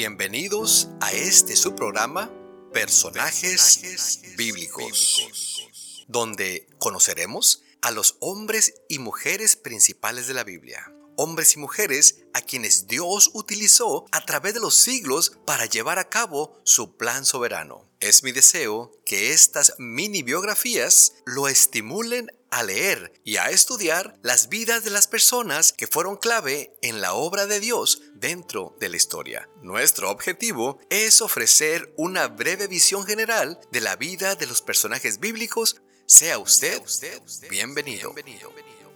Bienvenidos a este su programa Personajes, bíblicos, donde conoceremos a los hombres y mujeres principales de la Biblia. Hombres y mujeres a quienes Dios utilizó a través de los siglos para llevar a cabo su plan soberano. Es mi deseo que estas mini biografías lo estimulen a leer y a estudiar las vidas de las personas que fueron clave en la obra de Dios dentro de la historia. Nuestro objetivo es ofrecer una breve visión general de la vida de los personajes bíblicos. Sea usted, bienvenido.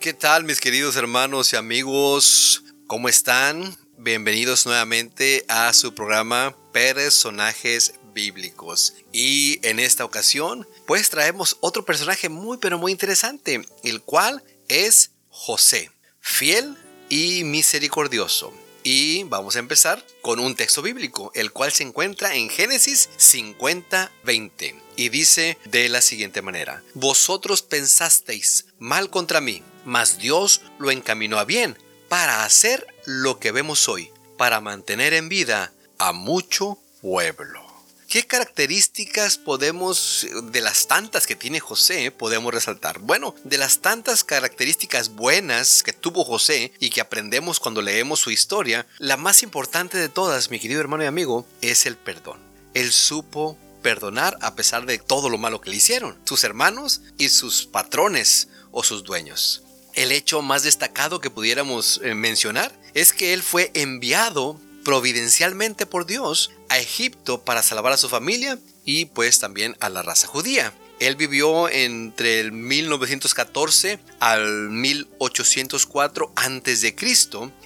¿Qué tal mis queridos hermanos y amigos? ¿Cómo están? Bienvenidos nuevamente a su programa Personajes bíblicos. Y en esta ocasión, pues traemos otro personaje muy pero muy interesante, el cual es José, fiel y misericordioso. Y vamos a empezar con un texto bíblico, el cual se encuentra en Génesis 50, 20. Y dice de la siguiente manera, Vosotros pensasteis mal contra mí, mas Dios lo encaminó a bien para hacer lo que vemos hoy, para mantener en vida a mucho pueblo. ¿Qué características podemos, de las tantas que tiene José, podemos resaltar? Bueno, de las tantas características buenas que tuvo José y que aprendemos cuando leemos su historia, la más importante de todas, mi querido hermano y amigo, es el perdón. Él supo perdonar a pesar de todo lo malo que le hicieron, sus hermanos y sus patrones o sus dueños. El hecho más destacado que pudiéramos eh, mencionar es que él fue enviado providencialmente por Dios a Egipto para salvar a su familia y pues también a la raza judía. Él vivió entre el 1914 al 1804 a.C.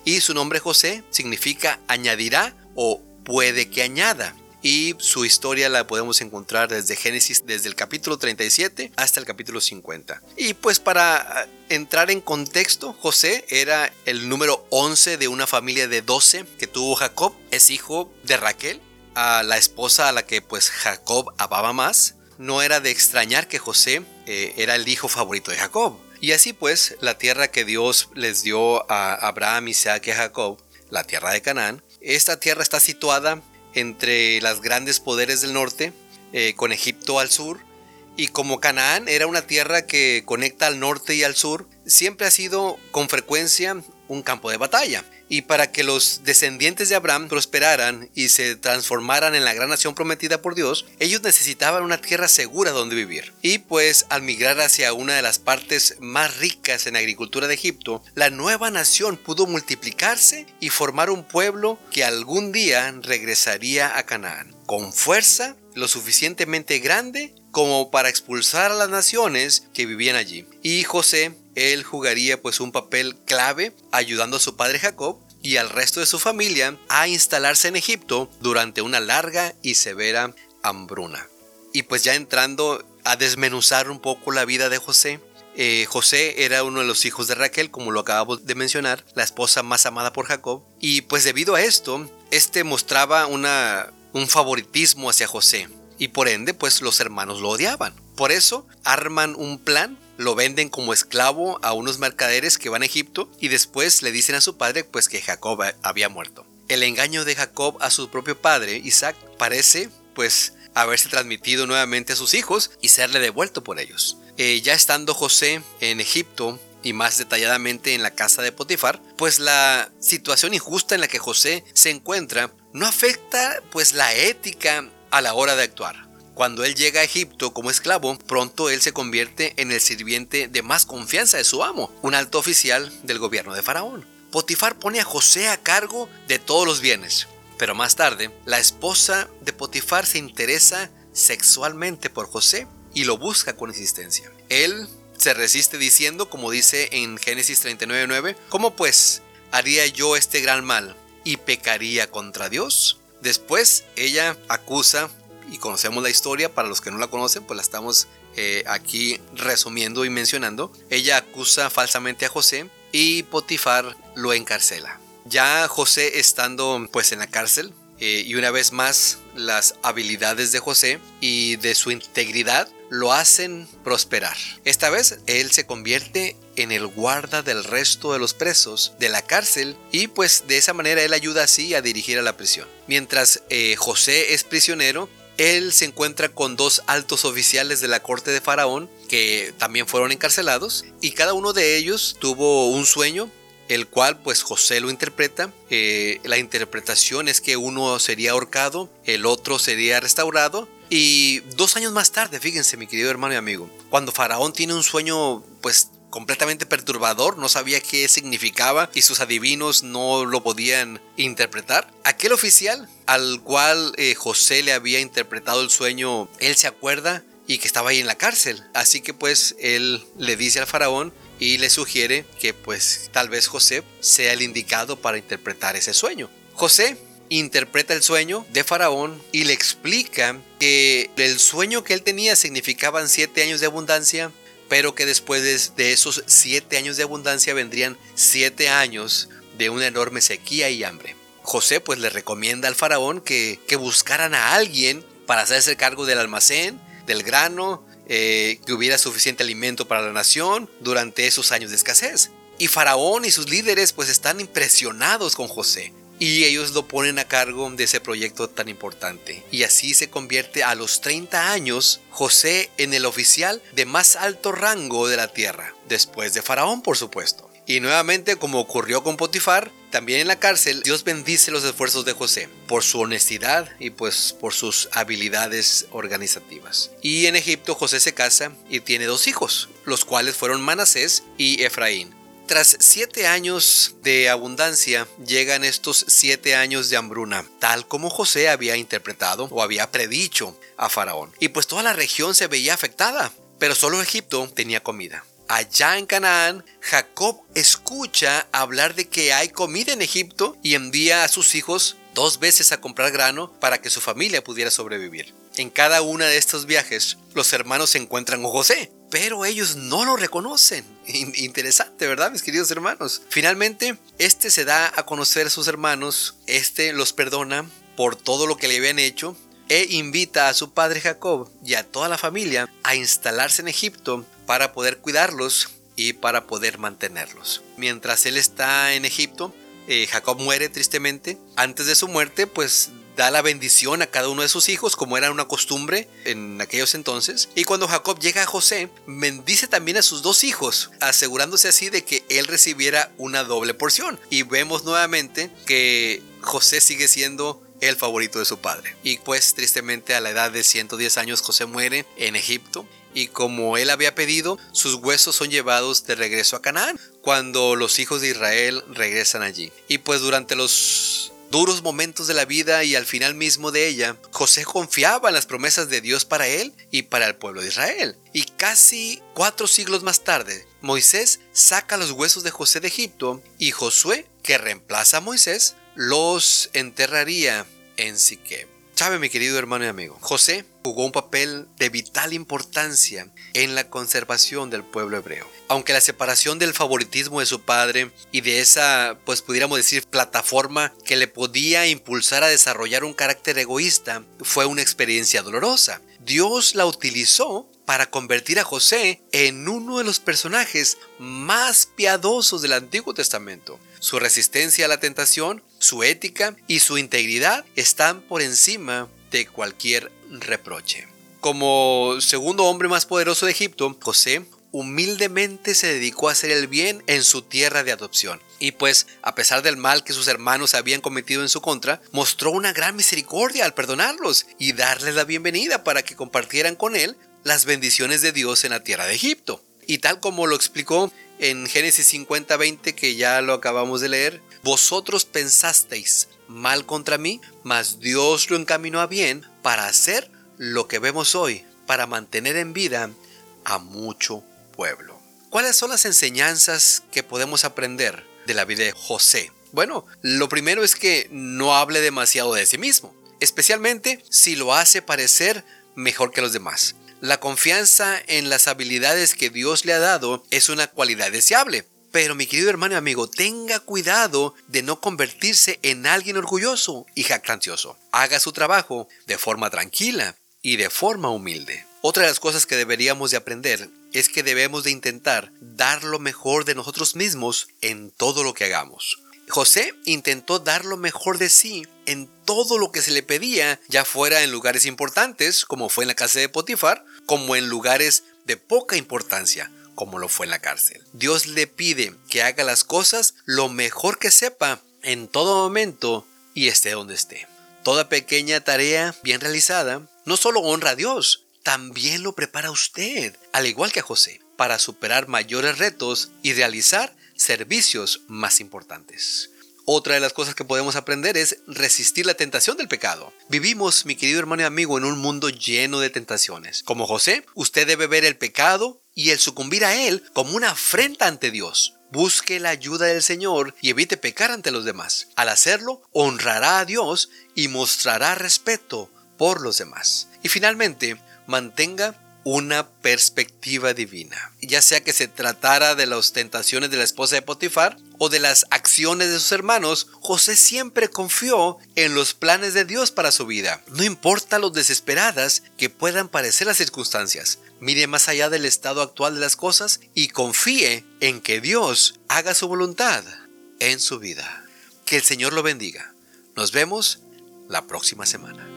y su nombre José significa añadirá o puede que añada y su historia la podemos encontrar desde Génesis, desde el capítulo 37 hasta el capítulo 50. Y pues para ah, entrar en contexto, José era el número 11 de una familia de 12 que tuvo Jacob, es hijo de Raquel, a la esposa a la que pues Jacob amaba más. No era de extrañar que José eh, era el hijo favorito de Jacob. Y así pues, la tierra que Dios les dio a Abraham, Isaac y Jacob, la tierra de Canaán, esta tierra está situada entre las grandes poderes del norte, eh, con Egipto al sur, y como Canaán era una tierra que conecta al norte y al sur, siempre ha sido con frecuencia un campo de batalla y para que los descendientes de Abraham prosperaran y se transformaran en la gran nación prometida por Dios, ellos necesitaban una tierra segura donde vivir. Y pues al migrar hacia una de las partes más ricas en agricultura de Egipto, la nueva nación pudo multiplicarse y formar un pueblo que algún día regresaría a Canaán, con fuerza lo suficientemente grande como para expulsar a las naciones que vivían allí. Y José él jugaría pues un papel clave ayudando a su padre Jacob y al resto de su familia a instalarse en Egipto durante una larga y severa hambruna. Y pues ya entrando a desmenuzar un poco la vida de José, eh, José era uno de los hijos de Raquel, como lo acabamos de mencionar, la esposa más amada por Jacob, y pues debido a esto, este mostraba un favoritismo hacia José, y por ende pues los hermanos lo odiaban. Por eso arman un plan lo venden como esclavo a unos mercaderes que van a Egipto y después le dicen a su padre pues que Jacob había muerto. El engaño de Jacob a su propio padre, Isaac, parece pues haberse transmitido nuevamente a sus hijos y serle devuelto por ellos. Eh, ya estando José en Egipto y más detalladamente en la casa de Potifar, pues la situación injusta en la que José se encuentra no afecta pues la ética a la hora de actuar. Cuando él llega a Egipto como esclavo, pronto él se convierte en el sirviente de más confianza de su amo, un alto oficial del gobierno de Faraón. Potifar pone a José a cargo de todos los bienes, pero más tarde, la esposa de Potifar se interesa sexualmente por José y lo busca con insistencia. Él se resiste diciendo, como dice en Génesis 39:9, ¿cómo pues haría yo este gran mal y pecaría contra Dios? Después ella acusa y conocemos la historia, para los que no la conocen, pues la estamos eh, aquí resumiendo y mencionando. Ella acusa falsamente a José y Potifar lo encarcela. Ya José estando pues en la cárcel eh, y una vez más las habilidades de José y de su integridad lo hacen prosperar. Esta vez él se convierte en el guarda del resto de los presos de la cárcel y pues de esa manera él ayuda así a dirigir a la prisión. Mientras eh, José es prisionero, él se encuentra con dos altos oficiales de la corte de Faraón que también fueron encarcelados y cada uno de ellos tuvo un sueño el cual pues José lo interpreta. Eh, la interpretación es que uno sería ahorcado, el otro sería restaurado. Y dos años más tarde, fíjense mi querido hermano y amigo, cuando Faraón tiene un sueño pues completamente perturbador, no sabía qué significaba y sus adivinos no lo podían interpretar. Aquel oficial al cual eh, José le había interpretado el sueño, él se acuerda y que estaba ahí en la cárcel. Así que pues él le dice al faraón y le sugiere que pues tal vez José sea el indicado para interpretar ese sueño. José interpreta el sueño de Faraón y le explica que el sueño que él tenía significaban siete años de abundancia, pero que después de esos siete años de abundancia vendrían siete años de una enorme sequía y hambre. José pues le recomienda al faraón que, que buscaran a alguien para hacerse cargo del almacén, del grano, eh, que hubiera suficiente alimento para la nación durante esos años de escasez. Y Faraón y sus líderes pues están impresionados con José. Y ellos lo ponen a cargo de ese proyecto tan importante. Y así se convierte a los 30 años José en el oficial de más alto rango de la tierra, después de Faraón por supuesto. Y nuevamente, como ocurrió con Potifar, también en la cárcel, Dios bendice los esfuerzos de José por su honestidad y pues por sus habilidades organizativas. Y en Egipto José se casa y tiene dos hijos, los cuales fueron Manasés y Efraín. Tras siete años de abundancia llegan estos siete años de hambruna, tal como José había interpretado o había predicho a Faraón. Y pues toda la región se veía afectada, pero solo Egipto tenía comida allá en Canaán, Jacob escucha hablar de que hay comida en Egipto y envía a sus hijos dos veces a comprar grano para que su familia pudiera sobrevivir. En cada uno de estos viajes, los hermanos encuentran con José, pero ellos no lo reconocen. Interesante, ¿verdad, mis queridos hermanos? Finalmente, este se da a conocer a sus hermanos, este los perdona por todo lo que le habían hecho e invita a su padre Jacob y a toda la familia a instalarse en Egipto para poder cuidarlos y para poder mantenerlos. Mientras él está en Egipto, eh, Jacob muere tristemente. Antes de su muerte, pues da la bendición a cada uno de sus hijos, como era una costumbre en aquellos entonces. Y cuando Jacob llega a José, bendice también a sus dos hijos, asegurándose así de que él recibiera una doble porción. Y vemos nuevamente que José sigue siendo el favorito de su padre. Y pues tristemente a la edad de 110 años José muere en Egipto y como él había pedido, sus huesos son llevados de regreso a Canaán, cuando los hijos de Israel regresan allí. Y pues durante los duros momentos de la vida y al final mismo de ella, José confiaba en las promesas de Dios para él y para el pueblo de Israel. Y casi cuatro siglos más tarde, Moisés saca los huesos de José de Egipto y Josué, que reemplaza a Moisés, los enterraría en Siquem. Sabe, mi querido hermano y amigo, José jugó un papel de vital importancia en la conservación del pueblo hebreo. Aunque la separación del favoritismo de su padre y de esa, pues pudiéramos decir, plataforma que le podía impulsar a desarrollar un carácter egoísta, fue una experiencia dolorosa. Dios la utilizó para convertir a José en uno de los personajes más piadosos del Antiguo Testamento. Su resistencia a la tentación, su ética y su integridad están por encima de cualquier reproche. Como segundo hombre más poderoso de Egipto, José humildemente se dedicó a hacer el bien en su tierra de adopción. Y pues, a pesar del mal que sus hermanos habían cometido en su contra, mostró una gran misericordia al perdonarlos y darles la bienvenida para que compartieran con él las bendiciones de Dios en la tierra de Egipto. Y tal como lo explicó en Génesis 50:20 que ya lo acabamos de leer, vosotros pensasteis mal contra mí, mas Dios lo encaminó a bien para hacer lo que vemos hoy, para mantener en vida a mucho pueblo. ¿Cuáles son las enseñanzas que podemos aprender de la vida de José? Bueno, lo primero es que no hable demasiado de sí mismo, especialmente si lo hace parecer mejor que los demás. La confianza en las habilidades que Dios le ha dado es una cualidad deseable. Pero mi querido hermano y amigo, tenga cuidado de no convertirse en alguien orgulloso y jactancioso. Haga su trabajo de forma tranquila y de forma humilde. Otra de las cosas que deberíamos de aprender es que debemos de intentar dar lo mejor de nosotros mismos en todo lo que hagamos. José intentó dar lo mejor de sí en todo lo que se le pedía, ya fuera en lugares importantes, como fue en la casa de Potifar, como en lugares de poca importancia, como lo fue en la cárcel. Dios le pide que haga las cosas lo mejor que sepa en todo momento y esté donde esté. Toda pequeña tarea bien realizada no solo honra a Dios, también lo prepara usted, al igual que a José, para superar mayores retos y realizar servicios más importantes. Otra de las cosas que podemos aprender es resistir la tentación del pecado. Vivimos, mi querido hermano y amigo, en un mundo lleno de tentaciones. Como José, usted debe ver el pecado y el sucumbir a él como una afrenta ante Dios. Busque la ayuda del Señor y evite pecar ante los demás. Al hacerlo, honrará a Dios y mostrará respeto por los demás. Y finalmente, mantenga una perspectiva divina. Ya sea que se tratara de las tentaciones de la esposa de Potifar o de las acciones de sus hermanos, José siempre confió en los planes de Dios para su vida. No importa lo desesperadas que puedan parecer las circunstancias. Mire más allá del estado actual de las cosas y confíe en que Dios haga su voluntad en su vida. Que el Señor lo bendiga. Nos vemos la próxima semana.